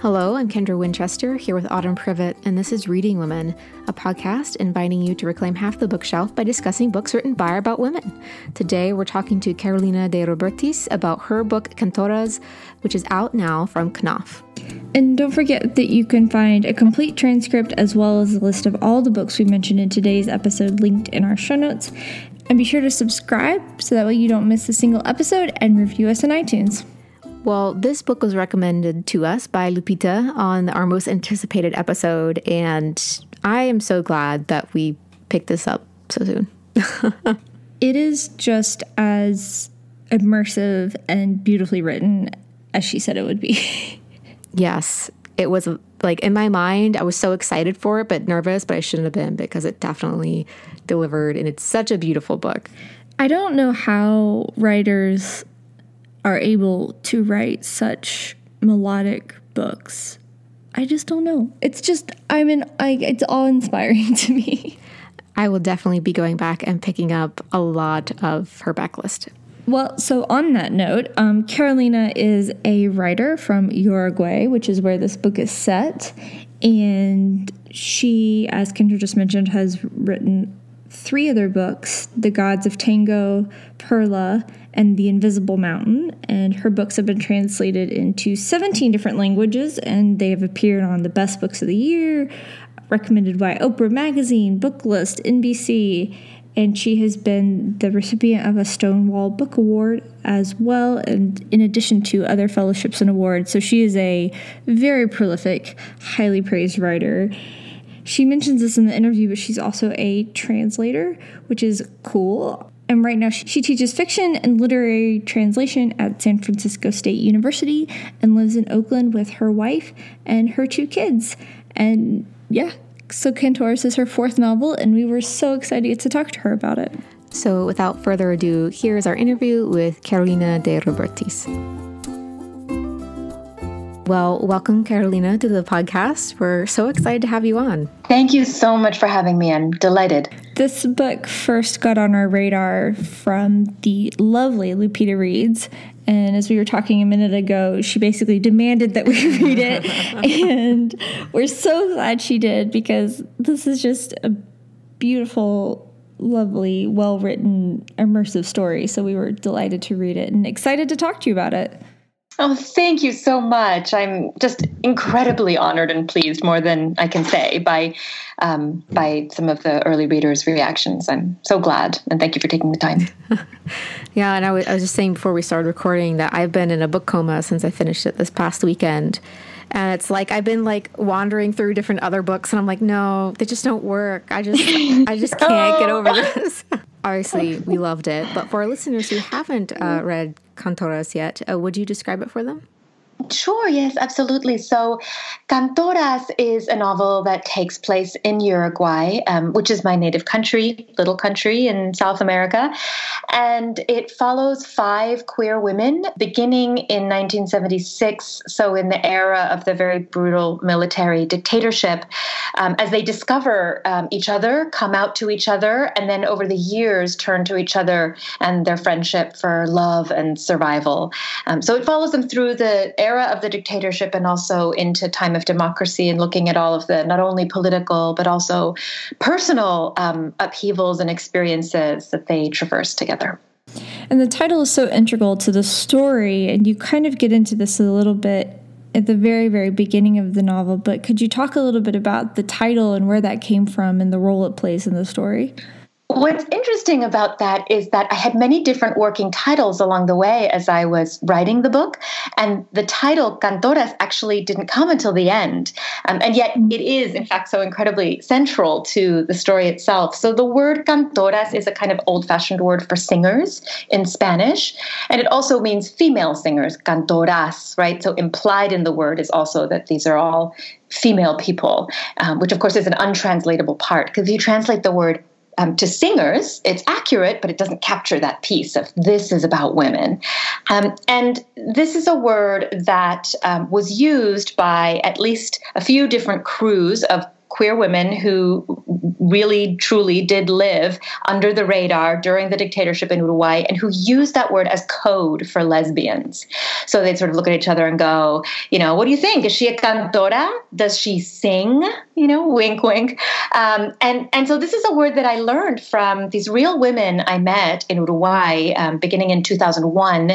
Hello, I'm Kendra Winchester here with Autumn Privett, and this is Reading Women, a podcast inviting you to reclaim half the bookshelf by discussing books written by or about women. Today, we're talking to Carolina de Robertis about her book Cantoras, which is out now from Knopf. And don't forget that you can find a complete transcript as well as a list of all the books we mentioned in today's episode linked in our show notes. And be sure to subscribe so that way you don't miss a single episode and review us on iTunes. Well, this book was recommended to us by Lupita on our most anticipated episode, and I am so glad that we picked this up so soon. it is just as immersive and beautifully written as she said it would be. yes, it was like in my mind, I was so excited for it, but nervous, but I shouldn't have been because it definitely delivered, and it's such a beautiful book. I don't know how writers are able to write such melodic books. I just don't know. It's just I'm in I it's all inspiring to me. I will definitely be going back and picking up a lot of her backlist. Well, so on that note, um, Carolina is a writer from Uruguay, which is where this book is set. And she, as Kendra just mentioned, has written three other books The Gods of Tango, Perla, and The Invisible Mountain. And her books have been translated into 17 different languages, and they have appeared on the Best Books of the Year, recommended by Oprah Magazine, Booklist, NBC. And she has been the recipient of a Stonewall Book Award as well, and in addition to other fellowships and awards. So she is a very prolific, highly praised writer. She mentions this in the interview, but she's also a translator, which is cool. And right now, she teaches fiction and literary translation at San Francisco State University and lives in Oakland with her wife and her two kids. And yeah, so Cantoras is her fourth novel, and we were so excited to talk to her about it. So, without further ado, here's our interview with Carolina de Robertis. Well, welcome, Carolina, to the podcast. We're so excited to have you on. Thank you so much for having me. I'm delighted. This book first got on our radar from the lovely Lupita Reads. And as we were talking a minute ago, she basically demanded that we read it. and we're so glad she did because this is just a beautiful, lovely, well written, immersive story. So we were delighted to read it and excited to talk to you about it. Oh, thank you so much. I'm just incredibly honored and pleased, more than I can say, by um, by some of the early readers' reactions. I'm so glad, and thank you for taking the time. yeah, and I, w- I was just saying before we started recording that I've been in a book coma since I finished it this past weekend, and it's like I've been like wandering through different other books, and I'm like, no, they just don't work. I just I just can't get over this. Obviously, we loved it, but for our listeners who haven't uh, read Cantoras yet. Uh, would you describe it for them? Sure, yes, absolutely. So, Cantoras is a novel that takes place in Uruguay, um, which is my native country, little country in South America. And it follows five queer women beginning in 1976, so in the era of the very brutal military dictatorship, um, as they discover um, each other, come out to each other, and then over the years turn to each other and their friendship for love and survival. Um, so, it follows them through the era era of the dictatorship and also into time of democracy and looking at all of the not only political but also personal um, upheavals and experiences that they traverse together. And the title is so integral to the story, and you kind of get into this a little bit at the very, very beginning of the novel. But could you talk a little bit about the title and where that came from and the role it plays in the story? What's interesting about that is that I had many different working titles along the way as I was writing the book, and the title Cantoras actually didn't come until the end. Um, and yet it is, in fact, so incredibly central to the story itself. So the word cantoras is a kind of old fashioned word for singers in Spanish, and it also means female singers, cantoras, right? So implied in the word is also that these are all female people, um, which of course is an untranslatable part. Because if you translate the word um, to singers, it's accurate, but it doesn't capture that piece of this is about women. Um, and this is a word that um, was used by at least a few different crews of queer women who really truly did live under the radar during the dictatorship in Uruguay and who used that word as code for lesbians. So they'd sort of look at each other and go, you know, what do you think? Is she a cantora? Does she sing? You know, wink, wink. Um, and and so this is a word that I learned from these real women I met in Uruguay um, beginning in 2001,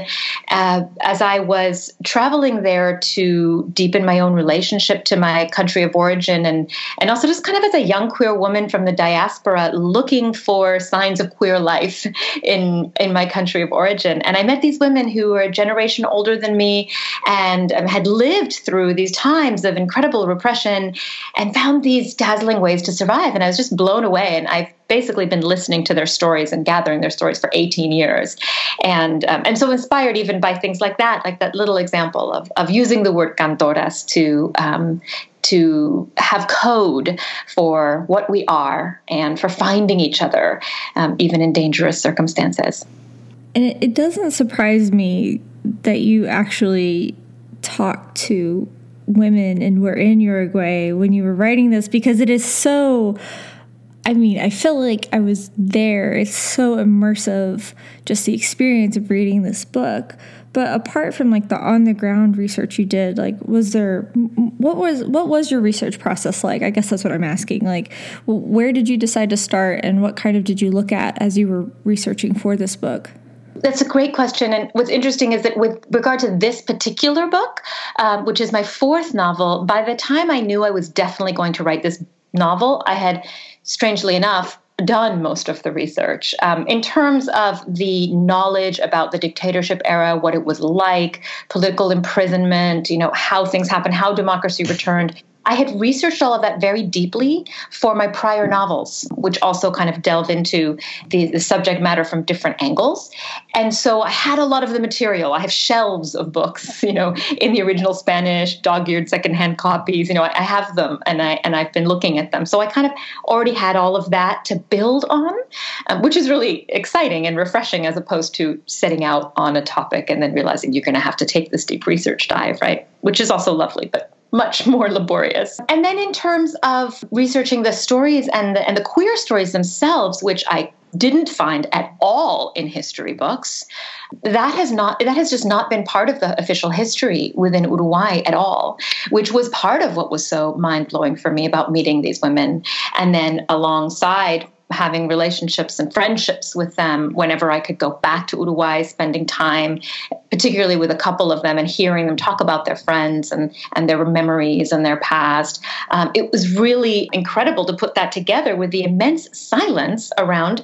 uh, as I was traveling there to deepen my own relationship to my country of origin and and also just kind of as a young queer woman from the diaspora looking for signs of queer life in in my country of origin. And I met these women who were a generation older than me and um, had lived through these times of incredible repression and found these dazzling ways to survive. And I was just blown away. And I've basically been listening to their stories and gathering their stories for 18 years and um, and so inspired even by things like that like that little example of, of using the word cantoras to um, to have code for what we are and for finding each other, um, even in dangerous circumstances. And it, it doesn't surprise me that you actually talk to women and were in Uruguay when you were writing this because it is so. I mean, I feel like I was there. It's so immersive, just the experience of reading this book. But apart from like the on the ground research you did, like was there what was what was your research process like? I guess that's what I'm asking. Like where did you decide to start and what kind of did you look at as you were researching for this book? That's a great question. And what's interesting is that with regard to this particular book, um, which is my fourth novel, by the time I knew I was definitely going to write this novel, I had, strangely enough, done most of the research. Um, in terms of the knowledge about the dictatorship era, what it was like, political imprisonment, you know, how things happened, how democracy returned, I had researched all of that very deeply for my prior novels, which also kind of delve into the, the subject matter from different angles. And so I had a lot of the material. I have shelves of books, you know, in the original Spanish, dog-eared secondhand copies. You know, I, I have them, and I and I've been looking at them. So I kind of already had all of that to build on, um, which is really exciting and refreshing, as opposed to setting out on a topic and then realizing you're going to have to take this deep research dive, right? Which is also lovely, but much more laborious. And then in terms of researching the stories and the, and the queer stories themselves, which I didn't find at all in history books that has not that has just not been part of the official history within Uruguay at all which was part of what was so mind-blowing for me about meeting these women and then alongside having relationships and friendships with them whenever I could go back to Uruguay, spending time, particularly with a couple of them, and hearing them talk about their friends and, and their memories and their past. Um, it was really incredible to put that together with the immense silence around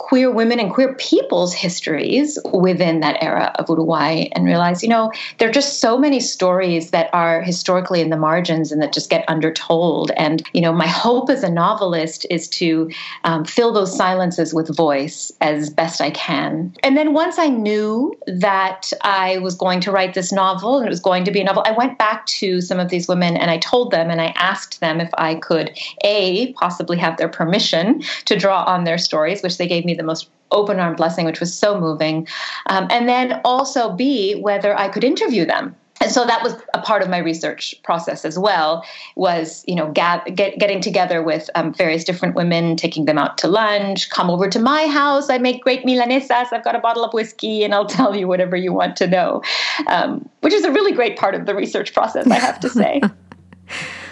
queer women and queer people's histories within that era of Uruguay and realize, you know, there are just so many stories that are historically in the margins and that just get undertold. And, you know, my hope as a novelist is to um, fill those silences with voice as best I can. And then once I knew that I was going to write this novel and it was going to be a novel, I went back to some of these women and I told them and I asked them if I could, A, possibly have their permission to draw on their stories, which they gave me me the most open arm blessing, which was so moving. Um, and then also, B, whether I could interview them. And so that was a part of my research process as well. Was you know get, getting together with um, various different women, taking them out to lunch, come over to my house. I make great milanesas. I've got a bottle of whiskey, and I'll tell you whatever you want to know, um, which is a really great part of the research process. I have to say.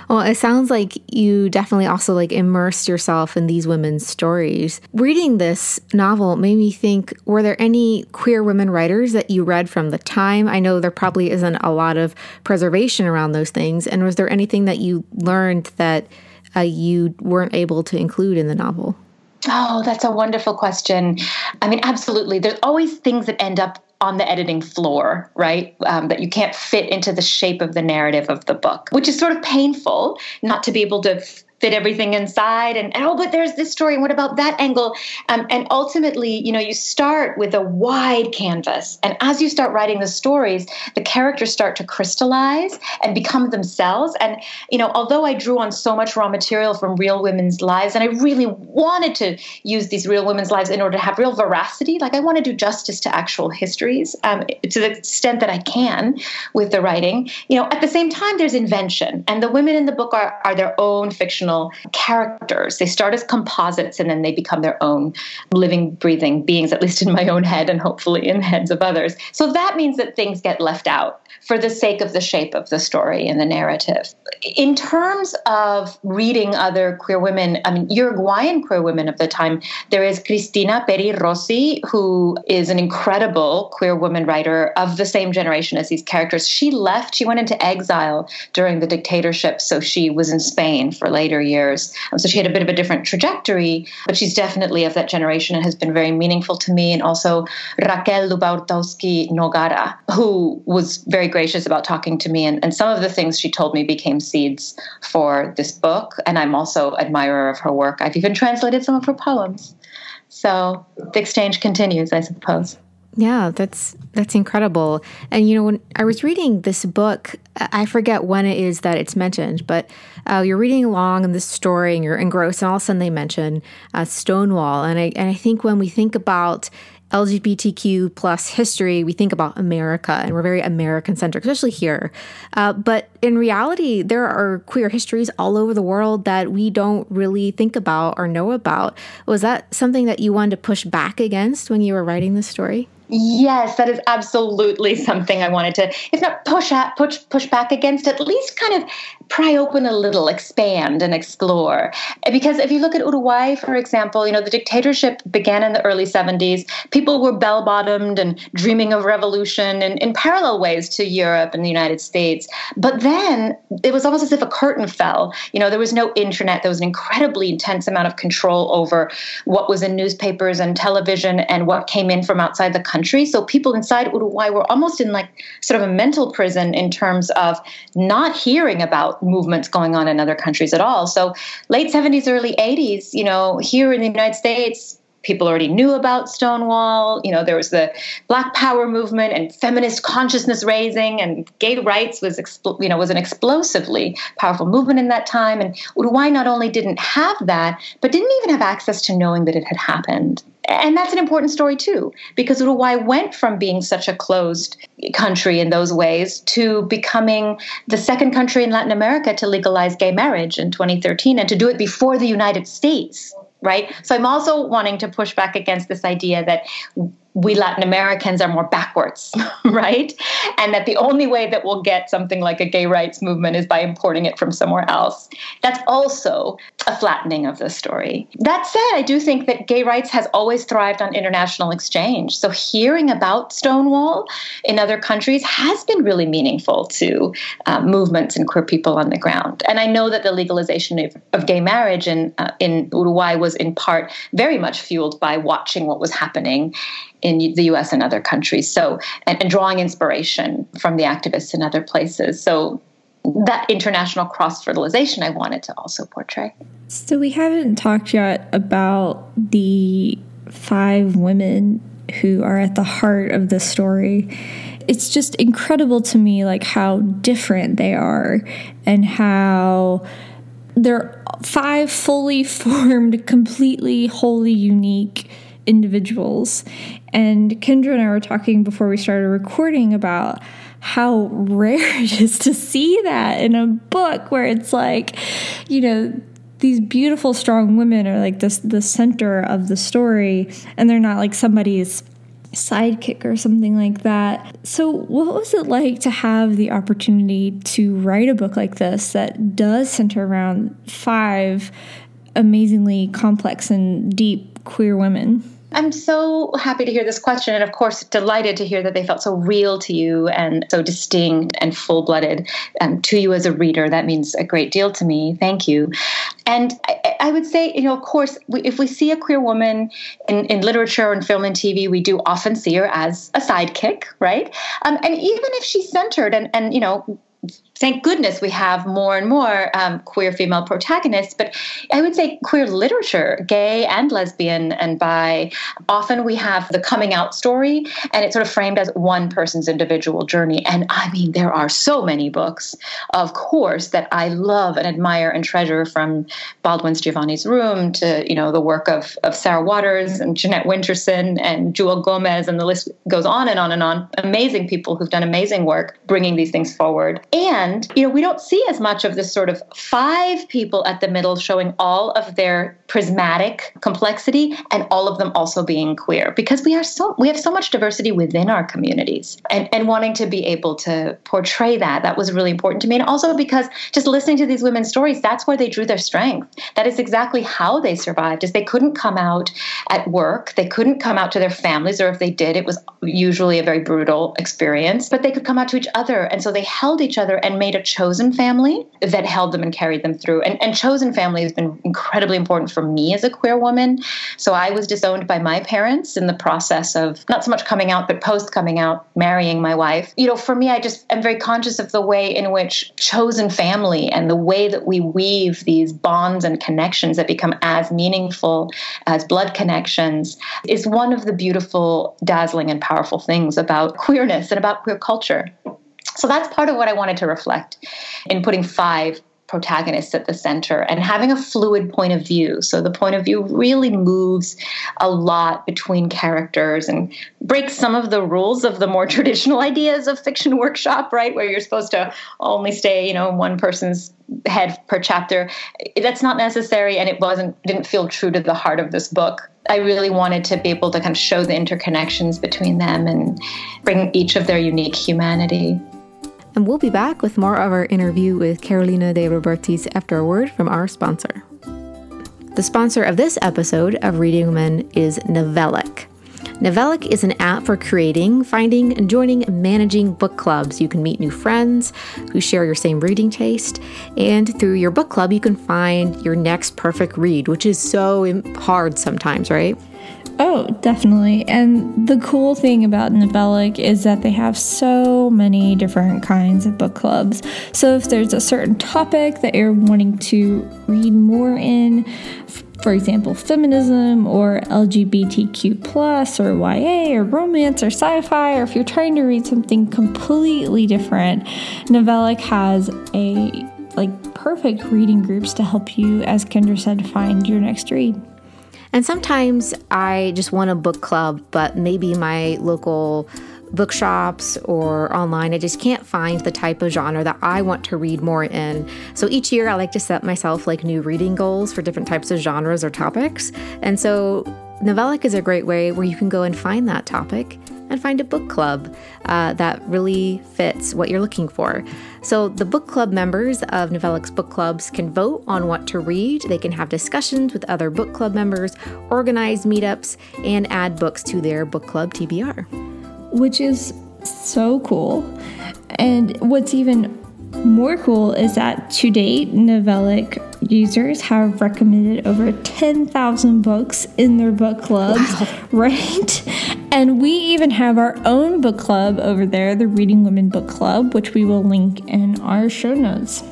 Well, it sounds like you definitely also like immersed yourself in these women's stories. Reading this novel made me think were there any queer women writers that you read from the time? I know there probably isn't a lot of preservation around those things. And was there anything that you learned that uh, you weren't able to include in the novel? Oh, that's a wonderful question. I mean, absolutely. There's always things that end up on the editing floor, right? Um, that you can't fit into the shape of the narrative of the book, which is sort of painful not to be able to fit everything inside and, and, oh but there's this story and what about that angle? Um, and ultimately you know you start with a wide canvas and as you start writing the stories the characters start to crystallize and become themselves. And you know although i drew on so much raw material from real women's lives and i really wanted to use these real women's lives in order to have real veracity like i want to do justice to actual histories um, to the extent that i can with the writing. You know at the same time there's invention and the women in the book are, are their own fictional characters. They start as composites and then they become their own living, breathing beings, at least in my own head and hopefully in the heads of others. So that means that things get left out for the sake of the shape of the story and the narrative. In terms of reading other queer women, I mean, Uruguayan queer women of the time, there is Cristina Peri Rossi, who is an incredible queer woman writer of the same generation as these characters. She left, she went into exile during the dictatorship, so she was in Spain for later years. Um, so she had a bit of a different trajectory, but she's definitely of that generation and has been very meaningful to me. And also Raquel Lubartowski Nogara, who was very gracious about talking to me. And, and some of the things she told me became seeds for this book. And I'm also admirer of her work. I've even translated some of her poems. So the exchange continues, I suppose. Yeah, that's that's incredible. And you know, when I was reading this book, I forget when it is that it's mentioned, but uh, you're reading along in this story and you're engrossed, and all of a sudden they mention uh, Stonewall. And I and I think when we think about LGBTQ plus history, we think about America and we're very American centric, especially here. Uh, but in reality, there are queer histories all over the world that we don't really think about or know about. Was that something that you wanted to push back against when you were writing this story? Yes, that is absolutely something I wanted to, if not push at, push push back against, at least kind of pry open a little, expand and explore. Because if you look at Uruguay, for example, you know the dictatorship began in the early '70s. People were bell bottomed and dreaming of revolution in, in parallel ways to Europe and the United States. But then it was almost as if a curtain fell. You know, there was no internet. There was an incredibly intense amount of control over what was in newspapers and television and what came in from outside the country. So people inside Uruguay were almost in like sort of a mental prison in terms of not hearing about movements going on in other countries at all. So late 70s, early 80s, you know, here in the United States, people already knew about Stonewall. You know, there was the Black Power movement and feminist consciousness raising, and gay rights was, expl- you know, was an explosively powerful movement in that time. And Uruguay not only didn't have that, but didn't even have access to knowing that it had happened and that's an important story too, because Uruguay went from being such a closed country in those ways to becoming the second country in Latin America to legalize gay marriage in 2013 and to do it before the United States right? So I'm also wanting to push back against this idea that we Latin Americans are more backwards, right? And that the only way that we'll get something like a gay rights movement is by importing it from somewhere else. That's also a flattening of the story. That said, I do think that gay rights has always thrived on international exchange. So hearing about Stonewall in other countries has been really meaningful to uh, movements and queer people on the ground. And I know that the legalization of, of gay marriage in, uh, in Uruguay was in part very much fueled by watching what was happening in the US and other countries. So, and, and drawing inspiration from the activists in other places. So, that international cross fertilization I wanted to also portray. So, we haven't talked yet about the five women who are at the heart of the story. It's just incredible to me, like how different they are and how they're five fully formed, completely, wholly unique individuals. And Kendra and I were talking before we started recording about how rare it is to see that in a book where it's like, you know, these beautiful strong women are like this the center of the story and they're not like somebody's sidekick or something like that. So, what was it like to have the opportunity to write a book like this that does center around five amazingly complex and deep queer women? I'm so happy to hear this question, and of course, delighted to hear that they felt so real to you and so distinct and full blooded um, to you as a reader. That means a great deal to me. Thank you. And I, I would say, you know, of course, we, if we see a queer woman in, in literature and film and TV, we do often see her as a sidekick, right? Um, and even if she's centered and, and you know, thank goodness we have more and more um, queer female protagonists, but I would say queer literature, gay and lesbian and bi, often we have the coming out story and it's sort of framed as one person's individual journey. And I mean, there are so many books, of course, that I love and admire and treasure from Baldwin's Giovanni's Room to, you know, the work of, of Sarah Waters and Jeanette Winterson and Jewelle Gomez, and the list goes on and on and on. Amazing people who've done amazing work bringing these things forward. And And, you know, we don't see as much of this sort of five people at the middle showing all of their prismatic complexity and all of them also being queer because we are so we have so much diversity within our communities and, and wanting to be able to portray that. That was really important to me. And also because just listening to these women's stories that's where they drew their strength. That is exactly how they survived is they couldn't come out at work. They couldn't come out to their families or if they did it was usually a very brutal experience but they could come out to each other. And so they held each other and made a chosen family that held them and carried them through and, and chosen family has been incredibly important for me as a queer woman. So I was disowned by my parents in the process of not so much coming out, but post coming out, marrying my wife. You know, for me, I just am very conscious of the way in which chosen family and the way that we weave these bonds and connections that become as meaningful as blood connections is one of the beautiful, dazzling, and powerful things about queerness and about queer culture. So that's part of what I wanted to reflect in putting five protagonists at the center and having a fluid point of view. So the point of view really moves a lot between characters and breaks some of the rules of the more traditional ideas of fiction workshop, right? Where you're supposed to only stay, you know, in one person's head per chapter. That's not necessary and it wasn't didn't feel true to the heart of this book. I really wanted to be able to kind of show the interconnections between them and bring each of their unique humanity. And we'll be back with more of our interview with Carolina de Robertis after a word from our sponsor. The sponsor of this episode of Reading Women is Novelic. Novelic is an app for creating, finding, and joining managing book clubs. You can meet new friends who share your same reading taste, and through your book club, you can find your next perfect read, which is so hard sometimes, right? Oh, definitely. And the cool thing about Novelic is that they have so many different kinds of book clubs. So if there's a certain topic that you're wanting to read more in, for example, feminism or LGBTQ plus or YA or romance or sci-fi, or if you're trying to read something completely different, Novelic has a like perfect reading groups to help you, as Kendra said, find your next read. And sometimes I just want a book club, but maybe my local bookshops or online, I just can't find the type of genre that I want to read more in. So each year I like to set myself like new reading goals for different types of genres or topics. And so Novelic is a great way where you can go and find that topic and find a book club uh, that really fits what you're looking for. So, the book club members of Novelic's book clubs can vote on what to read. They can have discussions with other book club members, organize meetups, and add books to their book club TBR. Which is so cool. And what's even more cool is that to date, Novelic users have recommended over 10,000 books in their book clubs, wow. right? And we even have our own book club over there, the Reading Women Book Club, which we will link in our show notes.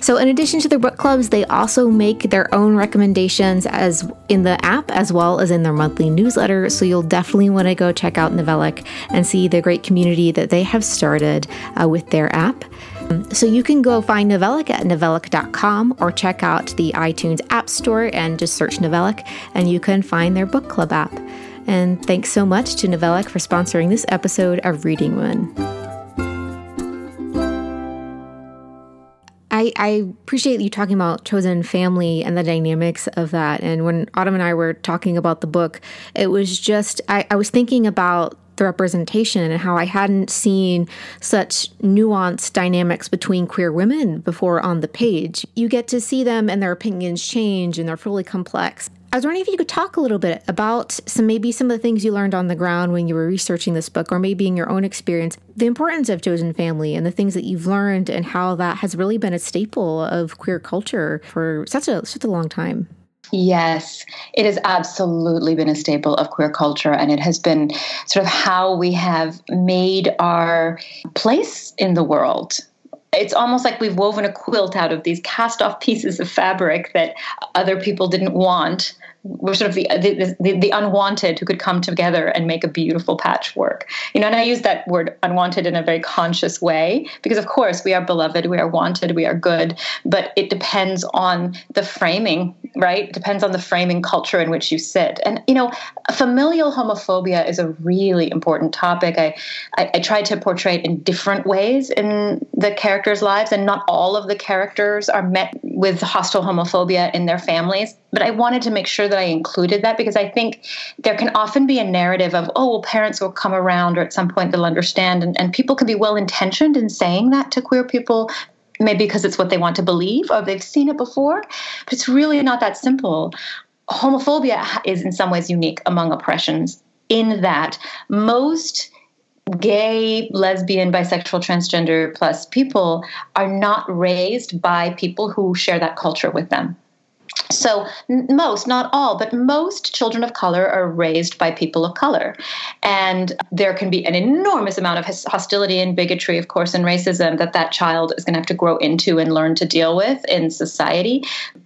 So, in addition to their book clubs, they also make their own recommendations as in the app as well as in their monthly newsletter. So, you'll definitely want to go check out Novelic and see the great community that they have started uh, with their app. Um, so you can go find Novelic at novelic.com or check out the iTunes App Store and just search Novelic, and you can find their book club app. And thanks so much to Novelic for sponsoring this episode of Reading Women. I, I, appreciate you talking about chosen family and the dynamics of that. And when Autumn and I were talking about the book, it was just, I, I was thinking about the representation and how I hadn't seen such nuanced dynamics between queer women before on the page. You get to see them and their opinions change and they're fully complex. I was wondering if you could talk a little bit about some maybe some of the things you learned on the ground when you were researching this book, or maybe in your own experience, the importance of chosen family and the things that you've learned and how that has really been a staple of queer culture for such a such a long time. Yes, it has absolutely been a staple of queer culture, and it has been sort of how we have made our place in the world. It's almost like we've woven a quilt out of these cast off pieces of fabric that other people didn't want we're sort of the, the, the, the, unwanted who could come together and make a beautiful patchwork. You know, and I use that word unwanted in a very conscious way because, of course, we are beloved, we are wanted, we are good, but it depends on the framing, right? It depends on the framing culture in which you sit. And, you know, familial homophobia is a really important topic. I, I, I tried to portray it in different ways in the characters' lives, and not all of the characters are met with hostile homophobia in their families but I wanted to make sure that I included that because I think there can often be a narrative of, oh, well, parents will come around or at some point they'll understand. And, and people can be well intentioned in saying that to queer people, maybe because it's what they want to believe or they've seen it before. But it's really not that simple. Homophobia is in some ways unique among oppressions in that most gay, lesbian, bisexual, transgender plus people are not raised by people who share that culture with them. So, most, not all, but most children of color are raised by people of color. And there can be an enormous amount of hostility and bigotry, of course, and racism that that child is going to have to grow into and learn to deal with in society.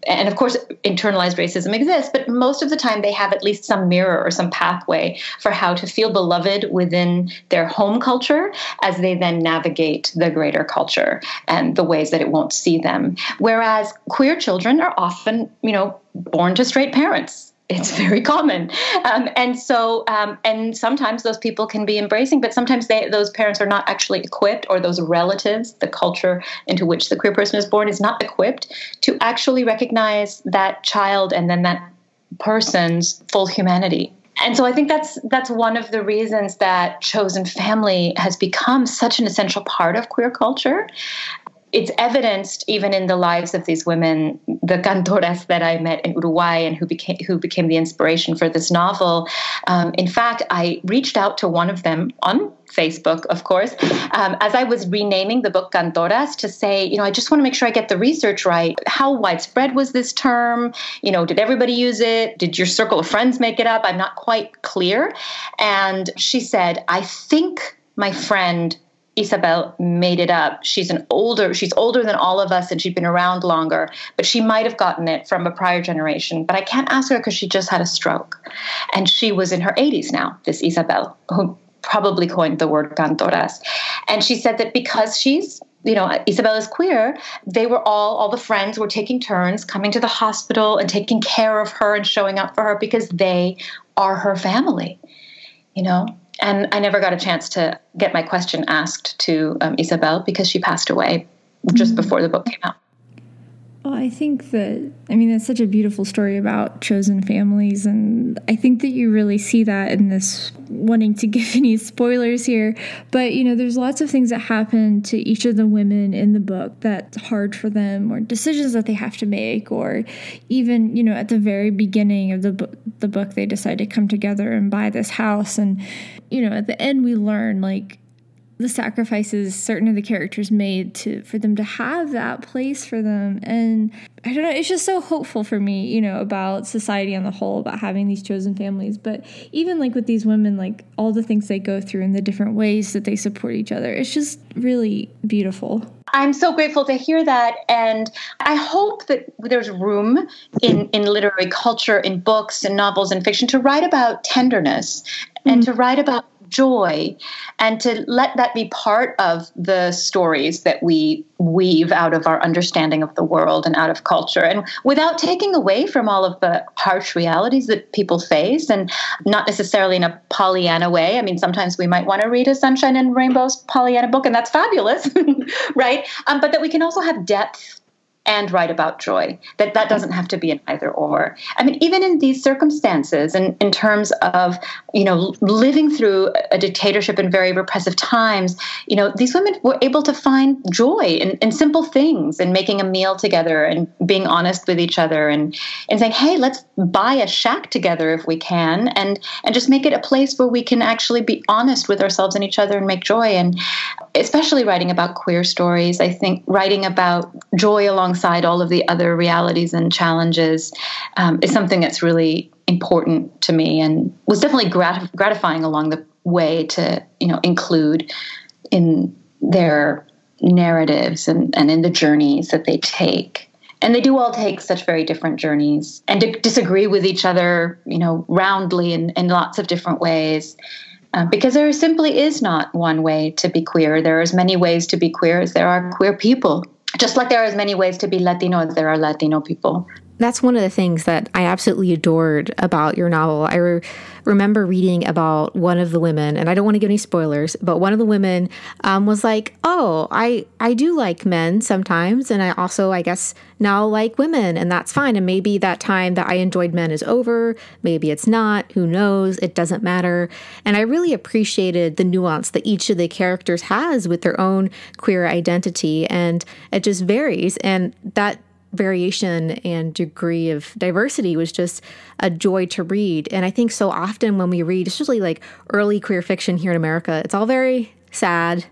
And of course, internalized racism exists, but most of the time they have at least some mirror or some pathway for how to feel beloved within their home culture as they then navigate the greater culture and the ways that it won't see them. Whereas queer children are often you know, born to straight parents. It's very common, um, and so um, and sometimes those people can be embracing, but sometimes they, those parents are not actually equipped, or those relatives, the culture into which the queer person is born is not equipped to actually recognize that child and then that person's full humanity. And so I think that's that's one of the reasons that chosen family has become such an essential part of queer culture it's evidenced even in the lives of these women, the cantoras that I met in Uruguay and who became who became the inspiration for this novel. Um, in fact, I reached out to one of them on Facebook, of course, um, as I was renaming the book Cantoras to say, you know, I just want to make sure I get the research right. How widespread was this term? You know, did everybody use it? Did your circle of friends make it up? I'm not quite clear. And she said, I think my friend Isabel made it up. She's an older, she's older than all of us and she'd been around longer, but she might have gotten it from a prior generation. But I can't ask her because she just had a stroke. And she was in her 80s now, this Isabel, who probably coined the word cantoras. And she said that because she's you know, Isabel is queer, they were all, all the friends were taking turns coming to the hospital and taking care of her and showing up for her because they are her family, you know? And I never got a chance to get my question asked to um, Isabel because she passed away just mm-hmm. before the book came out. Well, I think that, I mean, that's such a beautiful story about chosen families. And I think that you really see that in this wanting to give any spoilers here. But, you know, there's lots of things that happen to each of the women in the book that's hard for them, or decisions that they have to make, or even, you know, at the very beginning of the, bu- the book, they decide to come together and buy this house. And, you know, at the end, we learn, like, the sacrifices certain of the characters made to for them to have that place for them. And i don't know it's just so hopeful for me you know about society on the whole about having these chosen families. But even like with these women like all the things they go through and the different ways that they support each other it's just really beautiful. I'm so grateful to hear that. And I hope that there's room in, in literary culture, in books and novels and fiction to write about tenderness and to mm. write about joy and to let that be part of the stories that we weave out of our understanding of the world and out of culture. And without taking away from all of the harsh realities that people face and not necessarily in a pollyanna way. I mean sometimes we might want to read a sunshine and rainbows pollyanna book and that's fabulous right? Um, but that we can also have depth and write about joy. That that doesn't have to be an either or. I mean, even in these circumstances, and in, in terms of you know living through a dictatorship in very repressive times, you know these women were able to find joy in, in simple things, and making a meal together, and being honest with each other, and and saying, hey, let's buy a shack together if we can, and and just make it a place where we can actually be honest with ourselves and each other and make joy. And especially writing about queer stories, I think writing about joy alongside all of the other realities and challenges um, is something that's really important to me and was definitely grat- gratifying along the way to you know include in their narratives and, and in the journeys that they take and they do all take such very different journeys and disagree with each other, you know, roundly in, in lots of different ways. Uh, because there simply is not one way to be queer. There are as many ways to be queer as there are queer people. Just like there are as many ways to be Latino as there are Latino people that's one of the things that I absolutely adored about your novel. I re- remember reading about one of the women, and I don't want to give any spoilers, but one of the women um, was like, "Oh, I I do like men sometimes, and I also, I guess, now like women, and that's fine. And maybe that time that I enjoyed men is over. Maybe it's not. Who knows? It doesn't matter." And I really appreciated the nuance that each of the characters has with their own queer identity, and it just varies, and that variation and degree of diversity was just a joy to read. And I think so often when we read, especially like early queer fiction here in America, it's all very sad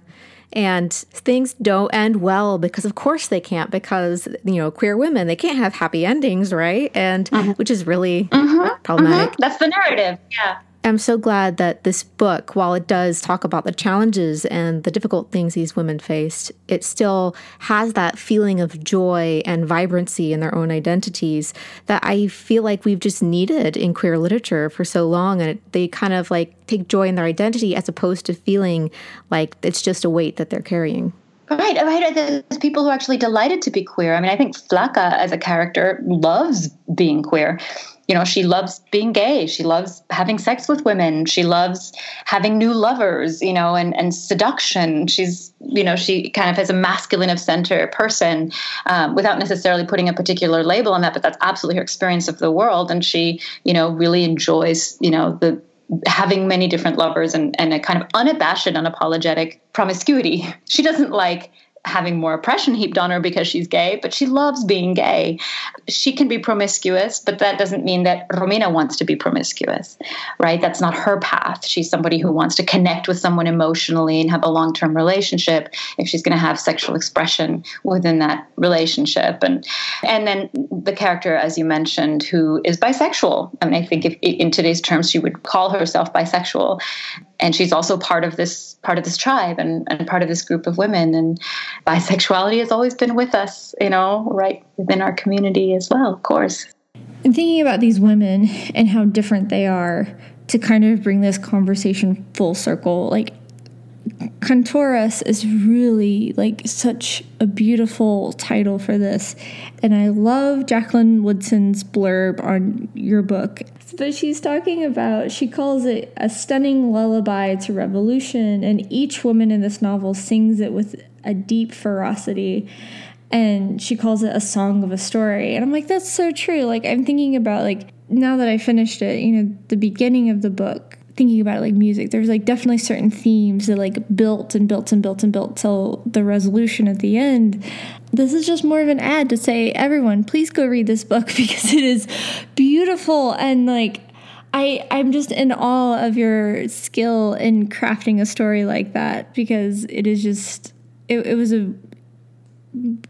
and things don't end well because of course they can't because you know queer women they can't have happy endings right and mm-hmm. which is really mm-hmm. problematic mm-hmm. that's the narrative yeah I'm so glad that this book, while it does talk about the challenges and the difficult things these women faced, it still has that feeling of joy and vibrancy in their own identities that I feel like we've just needed in queer literature for so long. And they kind of like take joy in their identity as opposed to feeling like it's just a weight that they're carrying. Right, right. There's people who are actually delighted to be queer. I mean, I think Flaca as a character loves being queer you know she loves being gay. She loves having sex with women. She loves having new lovers you know and and seduction. She's you know she kind of has a masculine of center person um, without necessarily putting a particular label on that but that's absolutely her experience of the world. And she you know really enjoys you know the having many different lovers and, and a kind of unabashed unapologetic promiscuity. She doesn't like having more oppression heaped on her because she's gay, but she loves being gay. She can be promiscuous, but that doesn't mean that Romina wants to be promiscuous, right? That's not her path. She's somebody who wants to connect with someone emotionally and have a long term relationship if she's going to have sexual expression within that relationship. And and then the character, as you mentioned, who is bisexual. I mean, I think if in today's terms she would call herself bisexual and she's also part of this part of this tribe and, and part of this group of women and bisexuality has always been with us you know right within our community as well of course and thinking about these women and how different they are to kind of bring this conversation full circle like Cantoras is really like such a beautiful title for this. And I love Jacqueline Woodson's blurb on your book. But she's talking about, she calls it a stunning lullaby to revolution. And each woman in this novel sings it with a deep ferocity. And she calls it a song of a story. And I'm like, that's so true. Like, I'm thinking about, like, now that I finished it, you know, the beginning of the book thinking about it like music there's like definitely certain themes that like built and built and built and built till the resolution at the end this is just more of an ad to say everyone please go read this book because it is beautiful and like I, I'm just in awe of your skill in crafting a story like that because it is just it, it was a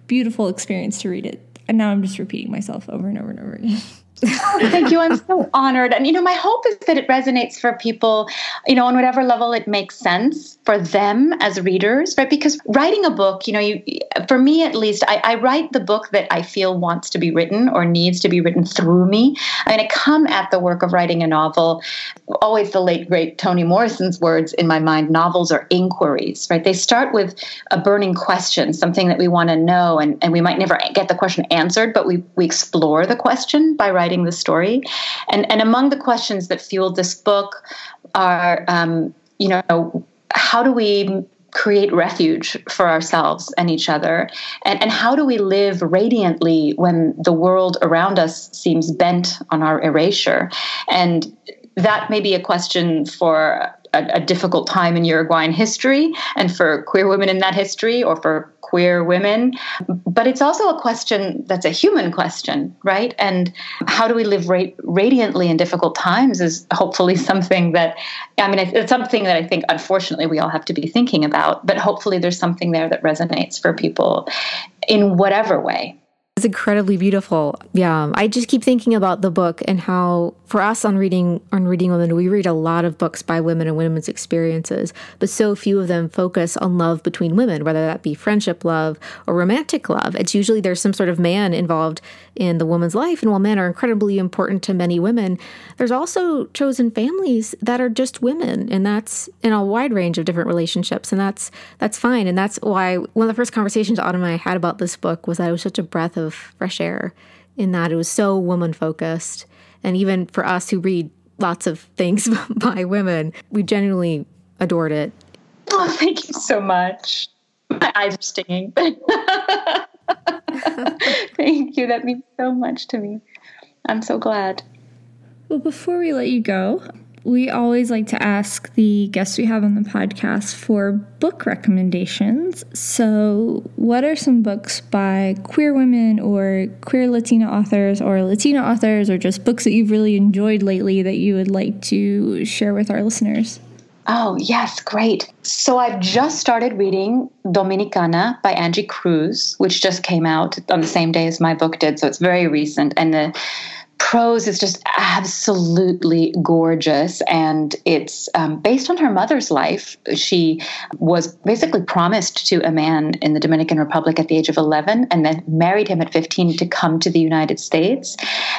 beautiful experience to read it and now I'm just repeating myself over and over and over again. oh, thank you. I'm so honored. And, you know, my hope is that it resonates for people, you know, on whatever level it makes sense for them as readers, right? Because writing a book, you know, you, for me at least, I, I write the book that I feel wants to be written or needs to be written through me. I mean, I come at the work of writing a novel, always the late, great Toni Morrison's words in my mind novels are inquiries, right? They start with a burning question, something that we want to know, and, and we might never get the question answered, but we, we explore the question by writing the story. And, and among the questions that fueled this book are, um, you know, how do we create refuge for ourselves and each other? And, and how do we live radiantly when the world around us seems bent on our erasure? And that may be a question for a, a, difficult time in Uruguayan history and for queer women in that history or for queer women. But it's also a question that's a human question, right? And how do we live ra- radiantly in difficult times is hopefully something that, I mean, it's something that I think, unfortunately, we all have to be thinking about. But hopefully, there's something there that resonates for people in whatever way. It's incredibly beautiful. Yeah, I just keep thinking about the book and how for us on reading on reading women, we read a lot of books by women and women's experiences, but so few of them focus on love between women, whether that be friendship love or romantic love. It's usually there's some sort of man involved in the woman's life, and while men are incredibly important to many women, there's also chosen families that are just women, and that's in a wide range of different relationships, and that's that's fine, and that's why one of the first conversations Autumn and I had about this book was that it was such a breath of fresh air in that it was so woman focused. And even for us who read lots of things by women, we genuinely adored it. Oh, thank you so much. My eyes are stinging. thank you. That means so much to me. I'm so glad. Well, before we let you go, we always like to ask the guests we have on the podcast for book recommendations. So, what are some books by queer women or queer Latina authors or Latina authors or just books that you've really enjoyed lately that you would like to share with our listeners? Oh, yes, great. So I've just started reading Dominicana by Angie Cruz, which just came out on the same day as my book did. So it's very recent. And the prose is just absolutely gorgeous and it's um, based on her mother's life. She was basically promised to a man in the dominican republic at the age of 11 and then married him at 15 to come to the united states.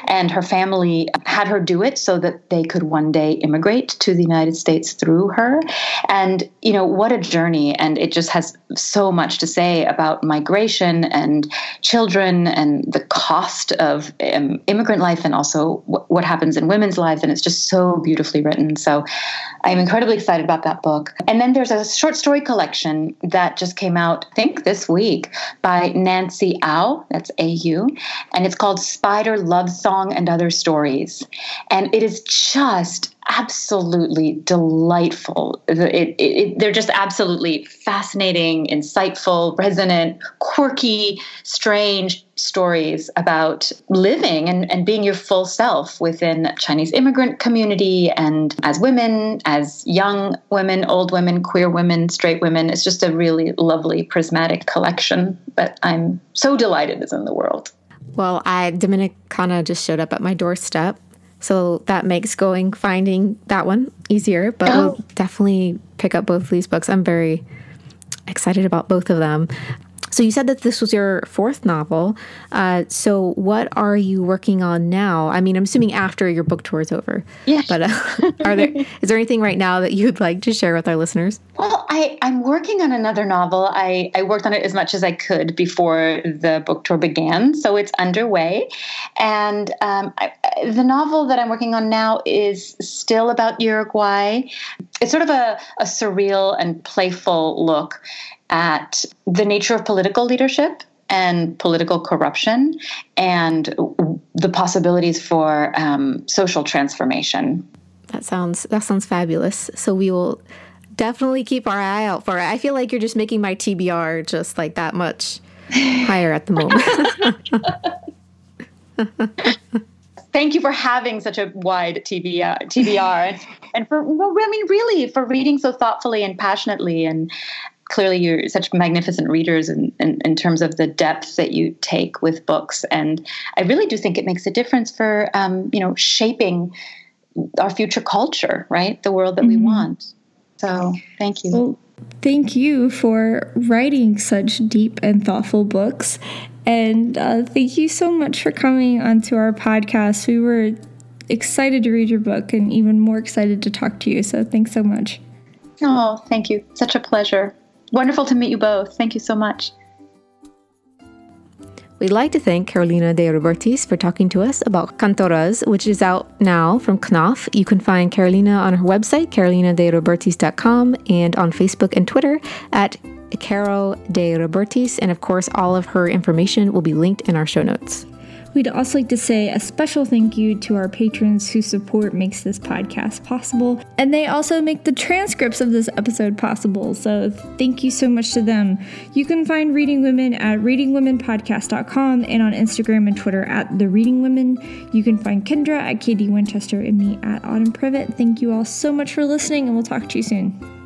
And her family had her do it so that they could one day immigrate to the united states through her. And you know what a journey. And it just has so much to say about migration and children and the cost of um, immigrant life and also what happens in women's lives. And it's just so beautifully written. So I'm incredibly excited about that book. And then there's a short story collection that just came out, I think, this week by Nancy Au. That's A U. And it's called Spider Love Song and Other Stories. And it is just absolutely delightful. It, it, it, they're just absolutely fascinating, insightful, resonant, quirky, strange stories about living and, and being your full self within Chinese immigrant community and as women, as young women, old women, queer women, straight women. It's just a really lovely prismatic collection that I'm so delighted is in the world. Well, I Dominicana just showed up at my doorstep so that makes going finding that one easier, but oh. we'll definitely pick up both of these books. I'm very excited about both of them. So you said that this was your fourth novel. Uh, so what are you working on now? I mean, I'm assuming after your book tour is over. Yeah. But uh, are there is there anything right now that you'd like to share with our listeners? Well, I, I'm working on another novel. I, I worked on it as much as I could before the book tour began, so it's underway. And um, I, the novel that I'm working on now is still about Uruguay. It's sort of a, a surreal and playful look at the nature of political leadership and political corruption and the possibilities for um, social transformation. That sounds that sounds fabulous. So we will definitely keep our eye out for it. I feel like you're just making my TBR just like that much higher at the moment. Thank you for having such a wide TBR, TBR and for well, I mean, really for reading so thoughtfully and passionately and clearly you're such magnificent readers in, in, in, terms of the depth that you take with books. And i really do think it makes a difference for um, you know shaping our future culture right? The world that mm-hmm. we want. So thank you. Well, thank you for writing such deep and thoughtful books. And uh, thank you so much for coming onto our podcast. We were excited to read your book and even more excited to talk to you. So thanks so much. Oh, thank you. Such a pleasure. Wonderful to meet you both. Thank you so much. We'd like to thank Carolina de Robertis for talking to us about Cantoras, which is out now from Knopf. You can find Carolina on her website, carolinaderobertis.com, and on Facebook and Twitter at Caro de Robertis. And of course, all of her information will be linked in our show notes. We'd also like to say a special thank you to our patrons whose support makes this podcast possible. And they also make the transcripts of this episode possible. So thank you so much to them. You can find Reading Women at readingwomenpodcast.com and on Instagram and Twitter at The Reading Women. You can find Kendra at KD Winchester and me at Autumn Privett. Thank you all so much for listening, and we'll talk to you soon.